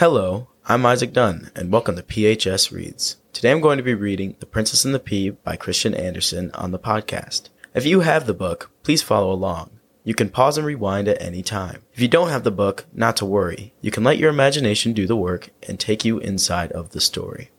Hello, I'm Isaac Dunn, and welcome to PHS Reads. Today I'm going to be reading The Princess and the Pea by Christian Andersen on the podcast. If you have the book, please follow along. You can pause and rewind at any time. If you don't have the book, not to worry. You can let your imagination do the work and take you inside of the story.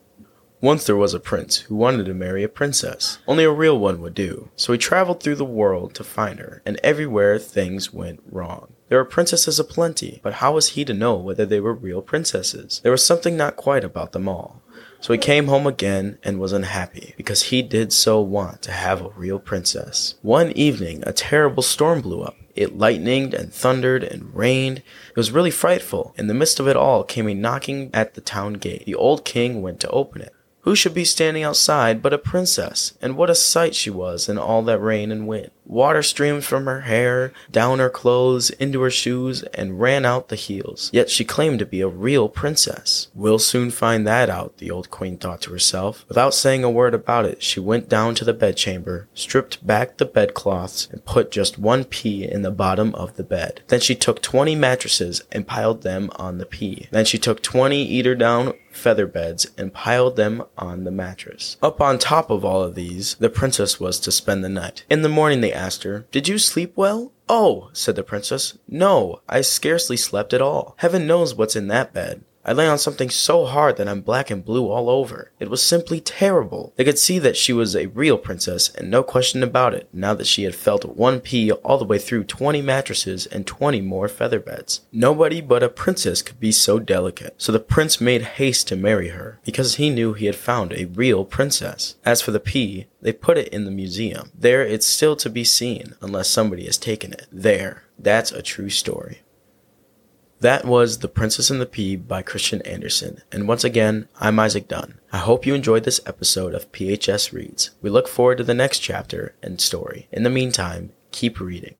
Once there was a prince who wanted to marry a princess. Only a real one would do. So he traveled through the world to find her, and everywhere things went wrong. There were princesses aplenty, but how was he to know whether they were real princesses? There was something not quite about them all. So he came home again and was unhappy because he did so want to have a real princess. One evening, a terrible storm blew up. It lightened and thundered and rained. It was really frightful. In the midst of it all came a knocking at the town gate. The old king went to open it. Who should be standing outside but a princess? And what a sight she was in all that rain and wind. Water streamed from her hair, down her clothes, into her shoes, and ran out the heels. Yet she claimed to be a real princess. We'll soon find that out, the old queen thought to herself. Without saying a word about it, she went down to the bedchamber, stripped back the bedcloths, and put just one pea in the bottom of the bed. Then she took twenty mattresses and piled them on the pea. Then she took twenty eider down feather beds and piled them on the mattress. Up on top of all of these, the princess was to spend the night. In the morning they asked her, Did you sleep well? Oh, said the princess, no, I scarcely slept at all. Heaven knows what's in that bed. I lay on something so hard that I'm black and blue all over. It was simply terrible. They could see that she was a real princess, and no question about it, now that she had felt one pea all the way through 20 mattresses and 20 more feather beds. Nobody but a princess could be so delicate. So the prince made haste to marry her, because he knew he had found a real princess. As for the pea, they put it in the museum. There it's still to be seen, unless somebody has taken it. There. That's a true story. That was The Princess and the Pea by Christian Andersen. And once again, I'm Isaac Dunn. I hope you enjoyed this episode of PHS Reads. We look forward to the next chapter and story. In the meantime, keep reading.